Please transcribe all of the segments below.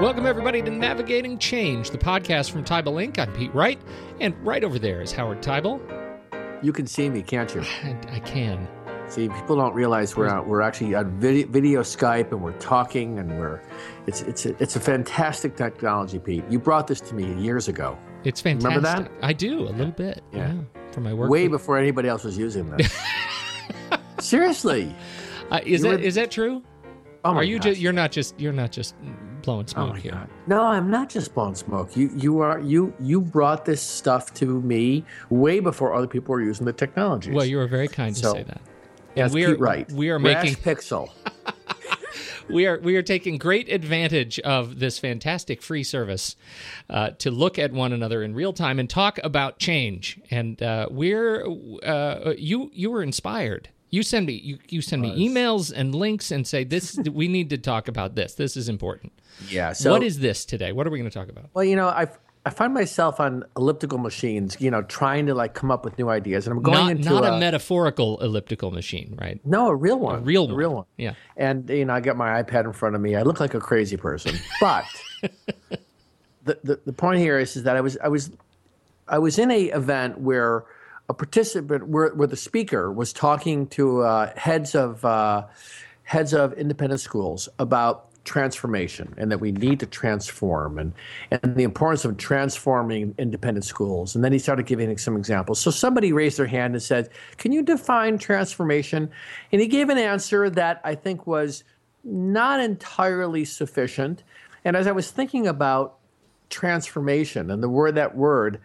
Welcome, everybody, to Navigating Change, the podcast from Teibel Inc. I'm Pete Wright, and right over there is Howard Teibel. You can see me, can't you? I, I can. See, people don't realize we're on, we're actually on video, video Skype and we're talking and we're it's it's a, it's a fantastic technology, Pete. You brought this to me years ago. It's fantastic. Remember that? I do a little bit. Yeah, Yeah. from my work. Way before anybody else was using this. Seriously. Uh, is You that were- is that true? Oh my Are you just? You're not just. You're not just blowing Oh smoke my here. God. No, I'm not just blowing smoke. You you are you you brought this stuff to me way before other people were using the technology. Well, you were very kind to So, say that. yeah, we're- Pete Wright. we are Rash making- Pixel. we are we are taking great advantage of this fantastic free service uh, to look at one another in real time and talk about change. And uh, we're uh, you you were inspired. You send me you, you send me emails and links and say this we need to talk about this. This is important. Yeah. So what is this today? What are we going to talk about? Well, you know, I I find myself on elliptical machines, you know, trying to like come up with new ideas, and I'm going Not into not a, a metaphorical elliptical machine, right? no a real one, A real a one. real one. Yeah. And you know, I got my iPad in front of me. I look like a crazy person, but the, the the point here is is that I was I was I was in a event where a participant where where the speaker was talking to uh, heads of uh, heads of independent schools about transformation and that we need to transform and and the importance of transforming independent schools. And then he started giving some examples. So somebody raised their hand and said can you define transformation? And he gave an answer that i think was not entirely sufficient. And as i was thinking about transformation and the word that word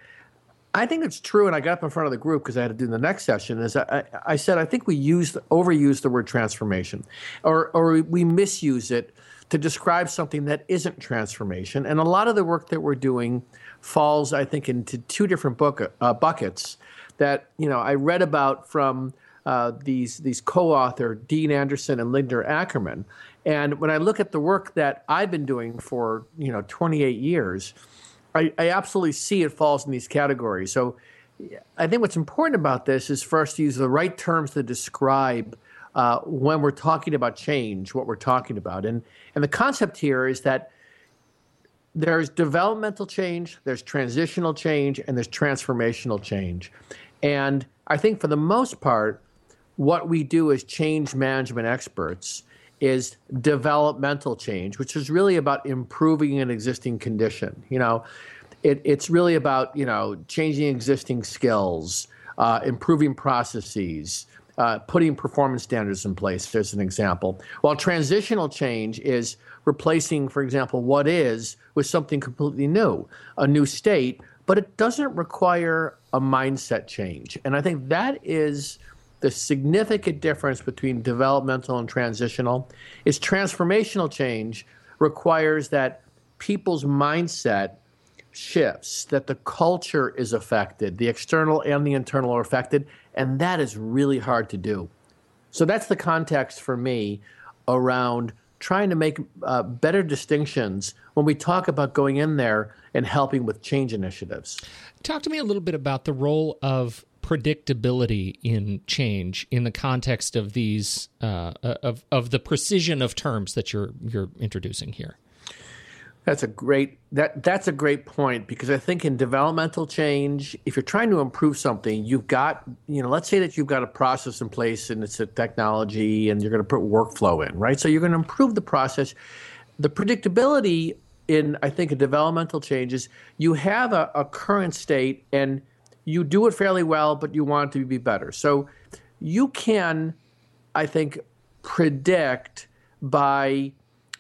I think it's true, and I got up in front of the group because I had to do the next session. Is I, I said I think we used overuse the word transformation, or or we misuse it to describe something that isn't transformation. And a lot of the work that we're doing falls, I think, into two different book, uh, buckets that you know I read about from uh, these these co-author Dean Anderson and Linda Ackerman. And when I look at the work that I've been doing for you know 28 years. I, I absolutely see it falls in these categories. So I think what's important about this is for us to use the right terms to describe uh, when we're talking about change, what we're talking about. And, and the concept here is that there's developmental change, there's transitional change, and there's transformational change. And I think for the most part, what we do as change management experts is developmental change, which is really about improving an existing condition. You know, it, it's really about you know changing existing skills, uh, improving processes, uh, putting performance standards in place. There's an example. While transitional change is replacing, for example, what is with something completely new, a new state, but it doesn't require a mindset change. And I think that is the significant difference between developmental and transitional is transformational change requires that people's mindset shifts, that the culture is affected, the external and the internal are affected, and that is really hard to do. So that's the context for me around trying to make uh, better distinctions when we talk about going in there and helping with change initiatives. Talk to me a little bit about the role of predictability in change in the context of these uh, of of the precision of terms that you're you're introducing here. That's a great that that's a great point because I think in developmental change, if you're trying to improve something, you've got you know, let's say that you've got a process in place and it's a technology and you're going to put workflow in, right? So you're going to improve the process. The predictability in I think a developmental change is you have a, a current state and you do it fairly well, but you want it to be better. So you can, I think, predict by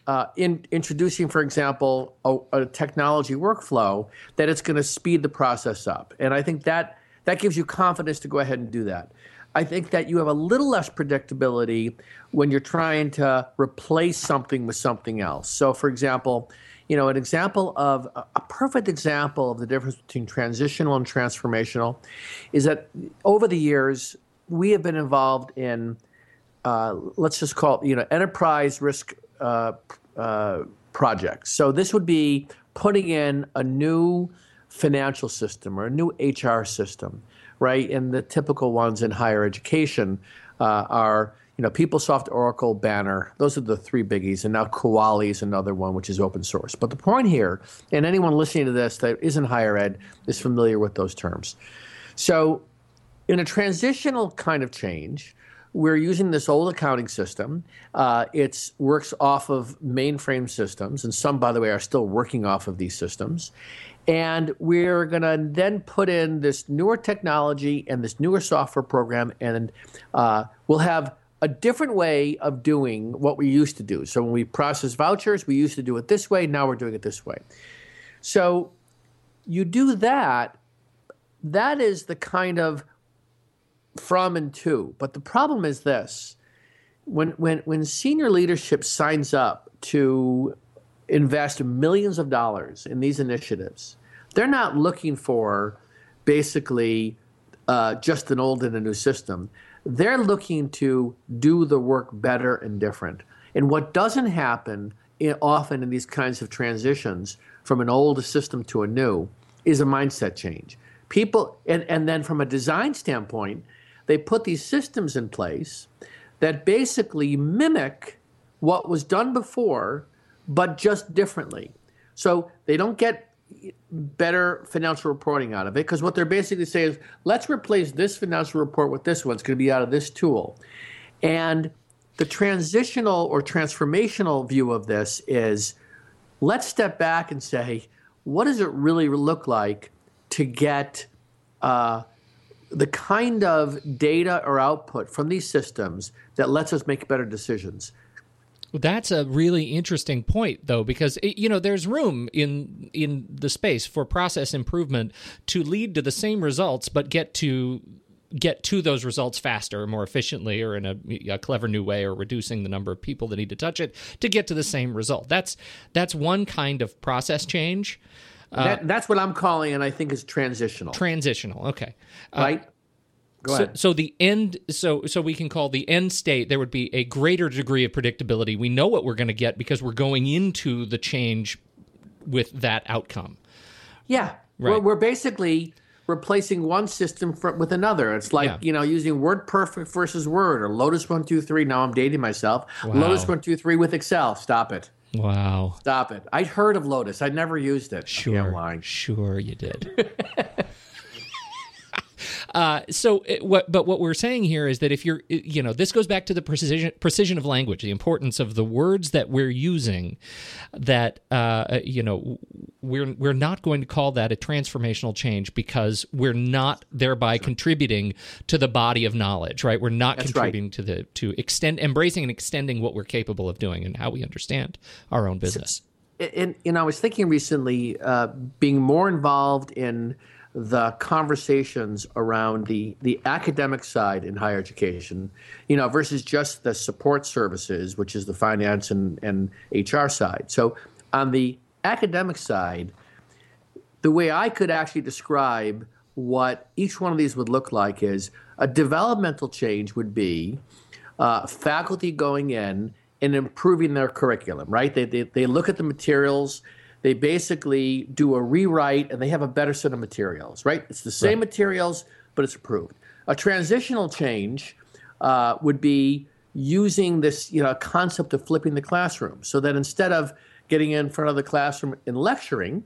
uh, in introducing, for example, a, a technology workflow that it's going to speed the process up, and I think that that gives you confidence to go ahead and do that. I think that you have a little less predictability when you're trying to replace something with something else. So, for example, you know, an example of a perfect example of the difference between transitional and transformational is that over the years we have been involved in, uh, let's just call it, you know, enterprise risk uh, uh, projects. So this would be putting in a new financial system or a new HR system, right? And the typical ones in higher education uh, are you know PeopleSoft, Oracle, Banner. Those are the three biggies, and now Kuali is another one, which is open source. But the point here, and anyone listening to this that isn't higher ed is familiar with those terms. So, in a transitional kind of change, we're using this old accounting system. Uh, it works off of mainframe systems, and some, by the way, are still working off of these systems. And we're going to then put in this newer technology and this newer software program, and uh, we'll have a different way of doing what we used to do. So when we process vouchers, we used to do it this way. Now we're doing it this way. So you do that. That is the kind of from and to. But the problem is this when, when, when senior leadership signs up to invest millions of dollars in these initiatives, they're not looking for basically uh, just an old and a new system. They're looking to do the work better and different. And what doesn't happen in, often in these kinds of transitions from an old system to a new is a mindset change. People, and, and then from a design standpoint, they put these systems in place that basically mimic what was done before, but just differently. So they don't get better financial reporting out of it because what they're basically saying is let's replace this financial report with this one. It's going to be out of this tool. And the transitional or transformational view of this is let's step back and say, what does it really look like to get uh, the kind of data or output from these systems that lets us make better decisions. That's a really interesting point, though, because you know there's room in in the space for process improvement to lead to the same results, but get to get to those results faster, more efficiently, or in a, a, clever new way, or reducing the number of people that need to touch it to get to the same result. That's that's one kind of process change. Uh, that, that's what I'm calling, and I think is transitional. Transitional, okay. Uh, right. Go so, ahead. so the end, so so we can call the end state. There would be a greater degree of predictability. We know what we're going to get because we're going into the change with that outcome. Yeah, right. we're, we're basically replacing one system for, with another. It's like yeah. you know using WordPerfect versus Word or Lotus one two three. Now I'm dating myself. Wow. Lotus one two three with Excel. Stop it. Wow. Stop it. I'd heard of Lotus. I'd never used it. Sure. Sure, you did. Uh, so, it, what, but what we're saying here is that if you're, you know, this goes back to the precision precision of language, the importance of the words that we're using. That uh, you know, we're we're not going to call that a transformational change because we're not thereby contributing to the body of knowledge, right? We're not That's contributing right. to the to extend embracing and extending what we're capable of doing and how we understand our own business. And, and I was thinking recently, uh, being more involved in the conversations around the the academic side in higher education, you know, versus just the support services, which is the finance and, and HR side. So on the academic side, the way I could actually describe what each one of these would look like is a developmental change would be uh, faculty going in and improving their curriculum, right? They, they, they look at the materials they basically do a rewrite and they have a better set of materials, right? It's the same right. materials, but it's approved. A transitional change uh, would be using this you know concept of flipping the classroom so that instead of getting in front of the classroom and lecturing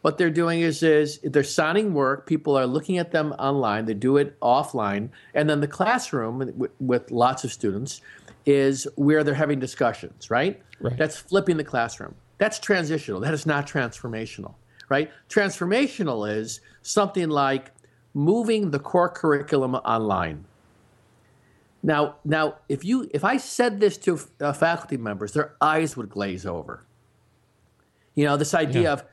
what they're doing is is they're signing work people are looking at them online they do it offline and then the classroom with, with lots of students is where they're having discussions right? right that's flipping the classroom that's transitional. That is not transformational, right? Transformational is something like moving the core curriculum online. Now, now, if you if I said this to uh, faculty members, their eyes would glaze over. You know, this idea yeah. of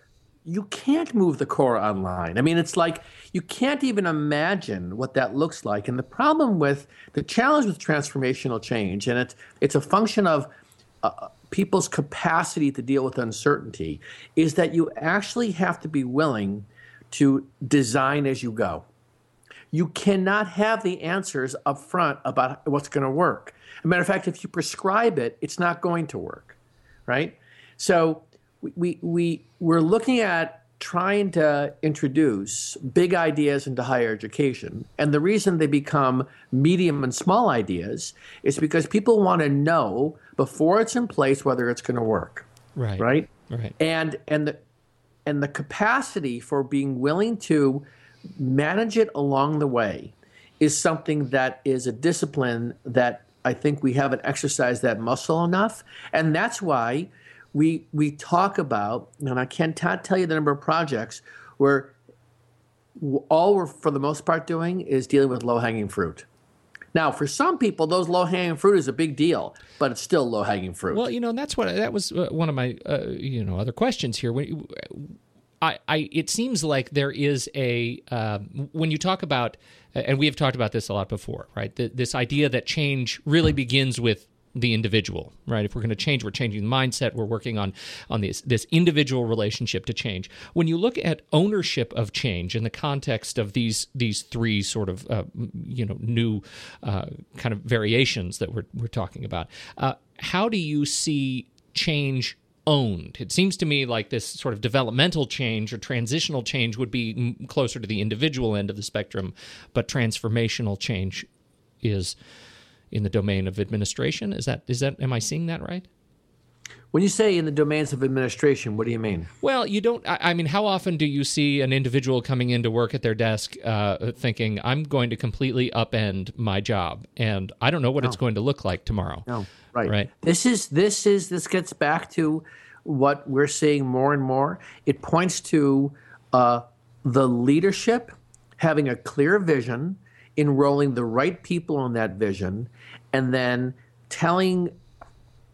you can't move the core online. I mean, it's like you can't even imagine what that looks like. And the problem with the challenge with transformational change, and it's it's a function of uh, people's capacity to deal with uncertainty is that you actually have to be willing to design as you go. You cannot have the answers up front about what's going to work. As a matter of fact, if you prescribe it, it's not going to work, right? So we, we, we're looking at trying to introduce big ideas into higher education. And the reason they become medium and small ideas is because people want to know before it's in place whether it's going to work. Right. Right? Right. And and the and the capacity for being willing to manage it along the way is something that is a discipline that I think we haven't exercised that muscle enough. And that's why we we talk about, and I can't t- tell you the number of projects where all we're for the most part doing is dealing with low hanging fruit. Now, for some people, those low hanging fruit is a big deal, but it's still low hanging fruit. Well, you know, and that's what that was uh, one of my uh, you know other questions here. When I, I, it seems like there is a uh, when you talk about, and we have talked about this a lot before, right? The, this idea that change really begins with the individual, right? If we're going to change, we're changing the mindset. We're working on on this this individual relationship to change. When you look at ownership of change in the context of these these three sort of uh, you know new uh, kind of variations that we're we're talking about, uh, how do you see change? Owned. It seems to me like this sort of developmental change or transitional change would be closer to the individual end of the spectrum, but transformational change is in the domain of administration. Is that is that am I seeing that right? When you say in the domains of administration, what do you mean? Well, you don't. I, mean, how often do you see an individual coming in to work at their desk uh, thinking, "I'm going to completely upend my job, and I don't know what no. it's going to look like tomorrow." No, right, right. This is this is this gets back to what we're seeing more and more. It points to uh, the leadership having a clear vision, enrolling the right people on that vision, and then telling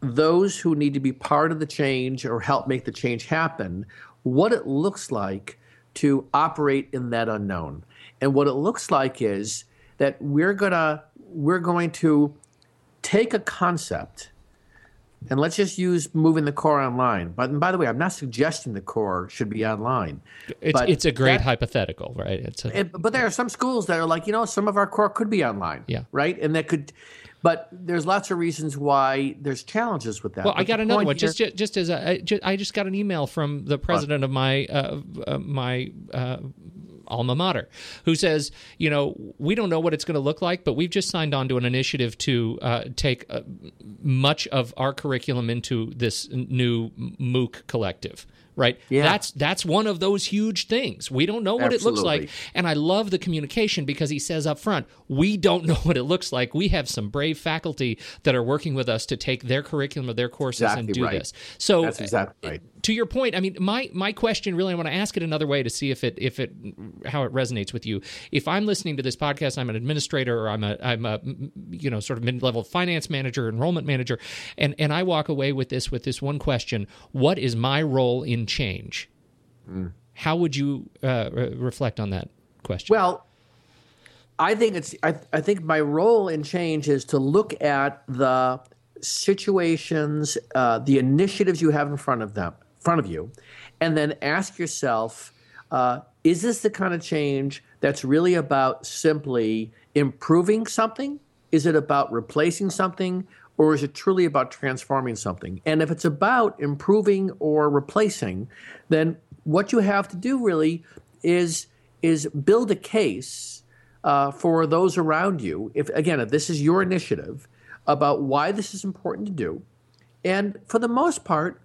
those who need to be part of the change or help make the change happen what it looks like to operate in that unknown. And what it looks like is that we're gonna we're going to take a concept and let's just use moving the core online. But by the way, I'm not suggesting the core should be online. It's, it's a great that, hypothetical, right? It's a, it, but there are some schools that are like, you know, some of our core could be online. Yeah. Right. And that could, but there's lots of reasons why there's challenges with that. Well, but I got another one. Here, just, just as a, I just, I just got an email from the president what? of my uh, uh, my uh, alma mater, who says, you know, we don't know what it's going to look like, but we've just signed on to an initiative to uh, take uh, much of our curriculum into this new MOOC collective right? Yeah. That's that's one of those huge things. We don't know what Absolutely. it looks like. And I love the communication because he says up front, we don't know what it looks like. We have some brave faculty that are working with us to take their curriculum of their courses exactly and do right. this. So that's exactly right. To your point, I mean, my my question really, I want to ask it another way to see if it if it how it resonates with you. If I'm listening to this podcast, I'm an administrator or I'm a I'm a you know sort of mid level finance manager, enrollment manager, and and I walk away with this with this one question: What is my role in change. Mm. How would you uh, re- reflect on that question? Well, I think it's I, I think my role in change is to look at the situations, uh, the initiatives you have in front of them, front of you, and then ask yourself, uh, is this the kind of change that's really about simply improving something? Is it about replacing something? Or is it truly about transforming something? And if it's about improving or replacing, then what you have to do really is is build a case uh, for those around you. If again, if this is your initiative, about why this is important to do, and for the most part,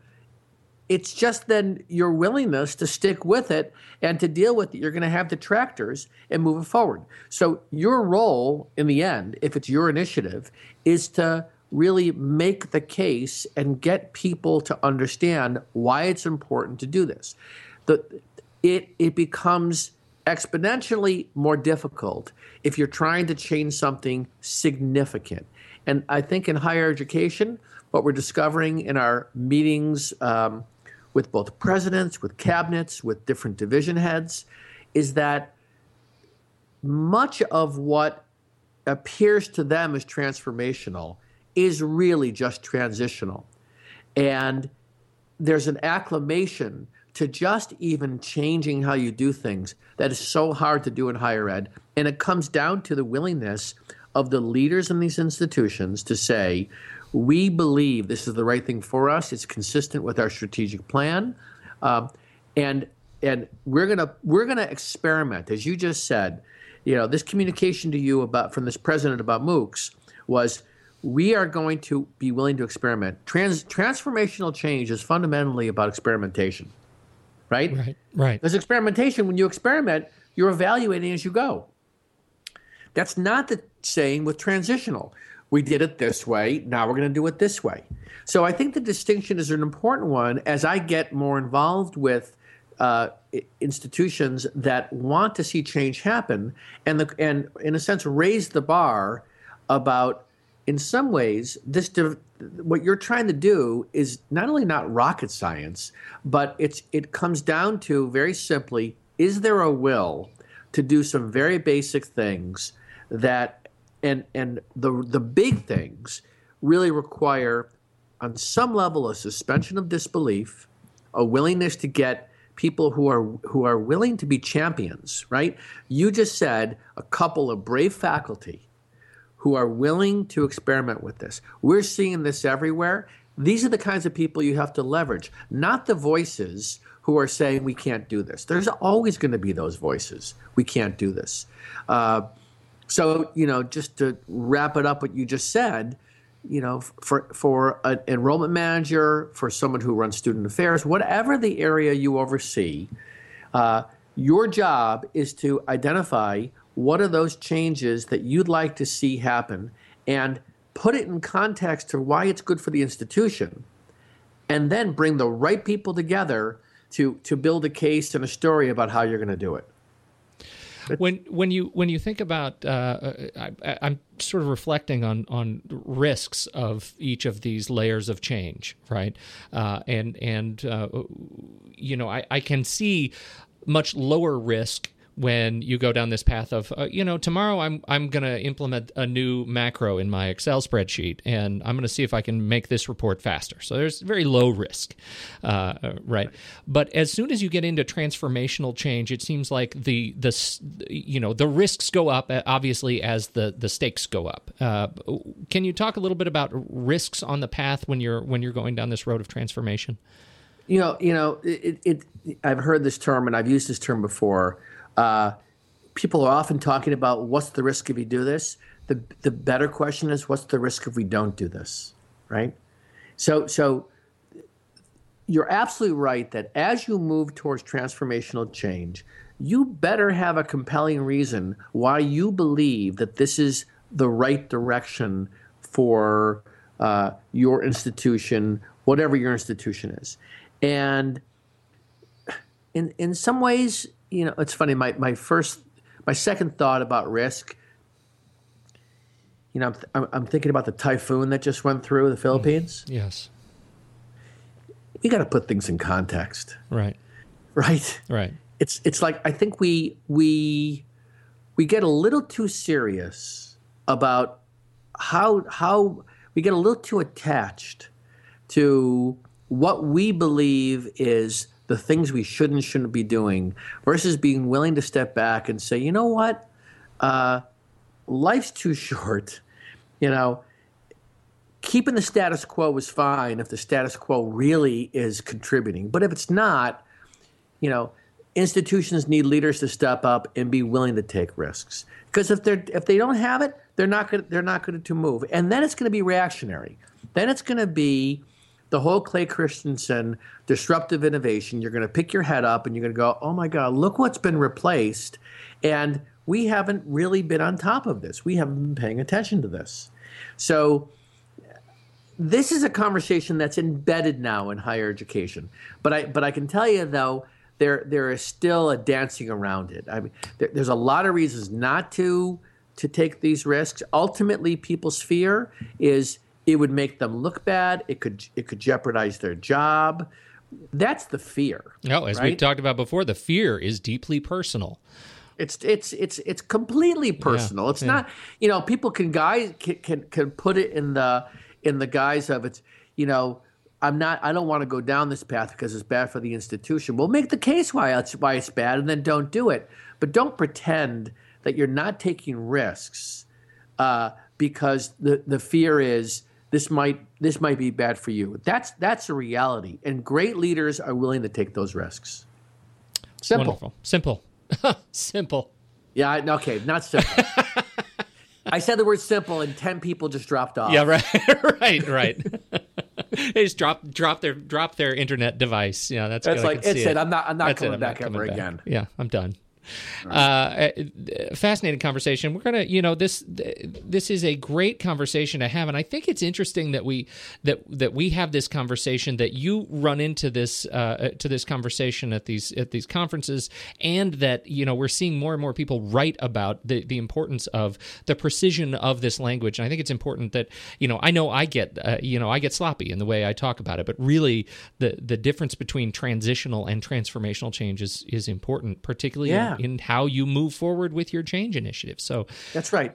it's just then your willingness to stick with it and to deal with it. You're going to have detractors and move it forward. So your role in the end, if it's your initiative, is to really make the case and get people to understand why it's important to do this. The, it, it becomes exponentially more difficult if you're trying to change something significant. And I think in higher education, what we're discovering in our meetings um, with both presidents, with cabinets, with different division heads, is that much of what appears to them as transformational is really just transitional. And there's an acclamation to just even changing how you do things that is so hard to do in higher ed. And it comes down to the willingness of the leaders in these institutions to say, we believe this is the right thing for us, it's consistent with our strategic plan. Um, and and we're gonna we're gonna experiment, as you just said. You know, this communication to you about from this president about MOOCs was we are going to be willing to experiment. Trans, transformational change is fundamentally about experimentation, right? Right, right. Because experimentation, when you experiment, you're evaluating as you go. That's not the same with transitional. We did it this way, now we're going to do it this way. So I think the distinction is an important one as I get more involved with uh, institutions that want to see change happen and, the, and, in a sense, raise the bar about in some ways, this what you're trying to do is not only not rocket science, but it's it comes down to very simply: is there a will to do some very basic things that, and and the the big things really require, on some level, a suspension of disbelief, a willingness to get people who are who are willing to be champions. Right? You just said a couple of brave faculty who are willing to experiment with this. We're seeing this everywhere. These are the kinds of people you have to leverage, not the voices who are saying we can't do this. There's always going to be those voices. We can't do this. Uh, so, you know, just to wrap it up, what you just said, you know, for for an enrollment manager, for someone who runs student affairs, whatever the area you oversee, uh, your job is to identify what are those changes that you'd like to see happen and put it in context to why it's good for the institution and then bring the right people together to to build a case and a story about how you're going to do it when when you when you think about uh, I, am sort of reflecting on on risks of each of these layers of change, right? Uh, and and uh, you know I, I can see much lower risk when you go down this path of uh, you know tomorrow I'm I'm going to implement a new macro in my Excel spreadsheet and I'm going to see if I can make this report faster. So there's very low risk, uh, right? But as soon as you get into transformational change, it seems like the the you know the risks go up uh, obviously as the the stakes go up. Uh, can you talk a little bit about risks on the path when you're when you're going down this road of transformation? You know, you know, it, it, I've heard this term and I've used this term before uh, people are often talking about what's the risk if we do this. The, the better question is what's the risk if we don't do this, right? So, so you're absolutely right that as you move towards transformational change, you better have a compelling reason why you believe that this is the right direction for uh, your institution, whatever your institution is. And in in some ways, you know, it's funny. My my first, my second thought about risk. You know, I'm, I'm thinking about the typhoon that just went through the Philippines. Mm, yes. We got to put things in context. Right. Right. Right. It's it's like I think we we we get a little too serious about how how we get a little too attached to what we believe is the things we should and shouldn't be doing versus being willing to step back and say, you know what? Uh, life's too short. You know, keeping the status quo is fine if the status quo really is contributing. But if it's not, you know, institutions need leaders to step up and be willing to take risks. Because if they're if they don't have it, they're not they're not going to move. And then it's going to be reactionary. Then it's going to be the whole Clay Christensen disruptive innovation, you're going to pick your head up and you're going to go, oh my God, look what's been replaced. And we haven't really been on top of this. We haven't been paying attention to this. So, this is a conversation that's embedded now in higher education. But I, but I can tell you though, there there is still a dancing around it. I mean, there, there's a lot of reasons not to to take these risks. Ultimately, people's fear is it would make them look bad. It could it could jeopardize their job. That's the fear. No, as right? we talked about before, the fear is deeply personal. It's it's it's it's completely personal. Yeah, it's yeah. not you know people can guys can, can can put it in the in the guise of it's you know I'm not I don't want to go down this path because it's bad for the institution. We'll make the case why it's why it's bad and then don't do it. But don't pretend that you're not taking risks uh, because the the fear is this might this might be bad for you. That's that's a reality, and great leaders are willing to take those risks. Simple. Wonderful. Simple. simple. Yeah. I- Okay. Not simple. I said the word simple, and ten people just dropped off. Yeah, right, right, right. they just drop drop their drop their internet device. Yeah, that's It's good. Like can it's see it. I'm not. I'm not That's it. coming I'm not back coming ever back. again. Yeah, I'm done. Uh, fascinating conversation. We're gonna, you know, this this is a great conversation to have, and I think it's interesting that we that that we have this conversation that you run into this uh, to this conversation at these at these conferences, and that you know we're seeing more and more people write about the the importance of the precision of this language, and I think it's important that you know I know I get uh, you know I get sloppy in the way I talk about it, but really the the difference between transitional and transformational change is is important, particularly Yeah. In, in how you move forward with your change initiative. So That's right.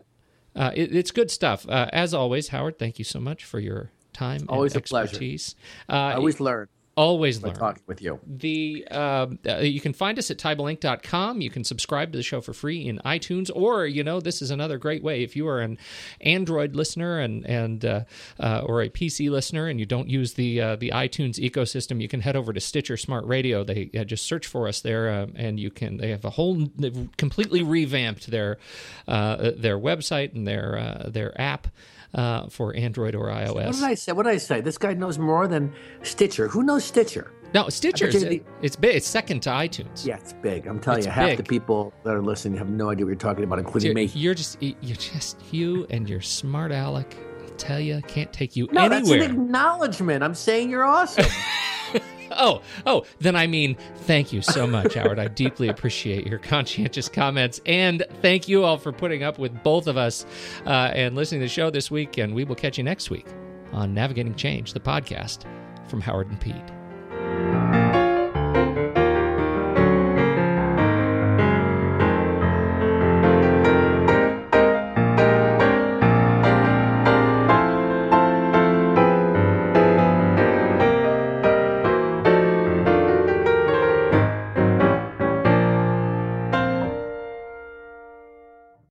uh, it, it's good stuff. Uh, as always, Howard, thank you so much for your time Always and a pleasure. expertise. I Uh, always learn always learn. talking with you. The um, uh, you can find us at teibelinc.com. You can subscribe to the show for free in iTunes, or you know this is another great way if you are an Android listener and and uh, uh, or a PC listener and you don't use the uh, the iTunes ecosystem, you can head over to Stitcher Smart Radio. They uh, just search for us there, uh, and you can. They have a whole they've completely revamped their uh, their website and their uh, their app. Uh, for Android or iOS. What did I say? What did I say? This guy knows more than Stitcher. Who knows Stitcher? No, Stitcher. I bet you the- It's big. It's second to iTunes. Yeah, it's big. I'm telling It's you, half big. the people that are listening have no idea what you're talking about, including You're, me. you're just you're just you and your smart aleck. I tell you, can't take you No, that's an acknowledgement. I'm saying you're awesome. Oh, oh, then I mean, thank you so much, Howard. I deeply appreciate your conscientious comments, and thank you all for putting up with both of us uh, and listening to the show this week. And we will catch you next week on Navigating Change, the podcast from Howard and Pete.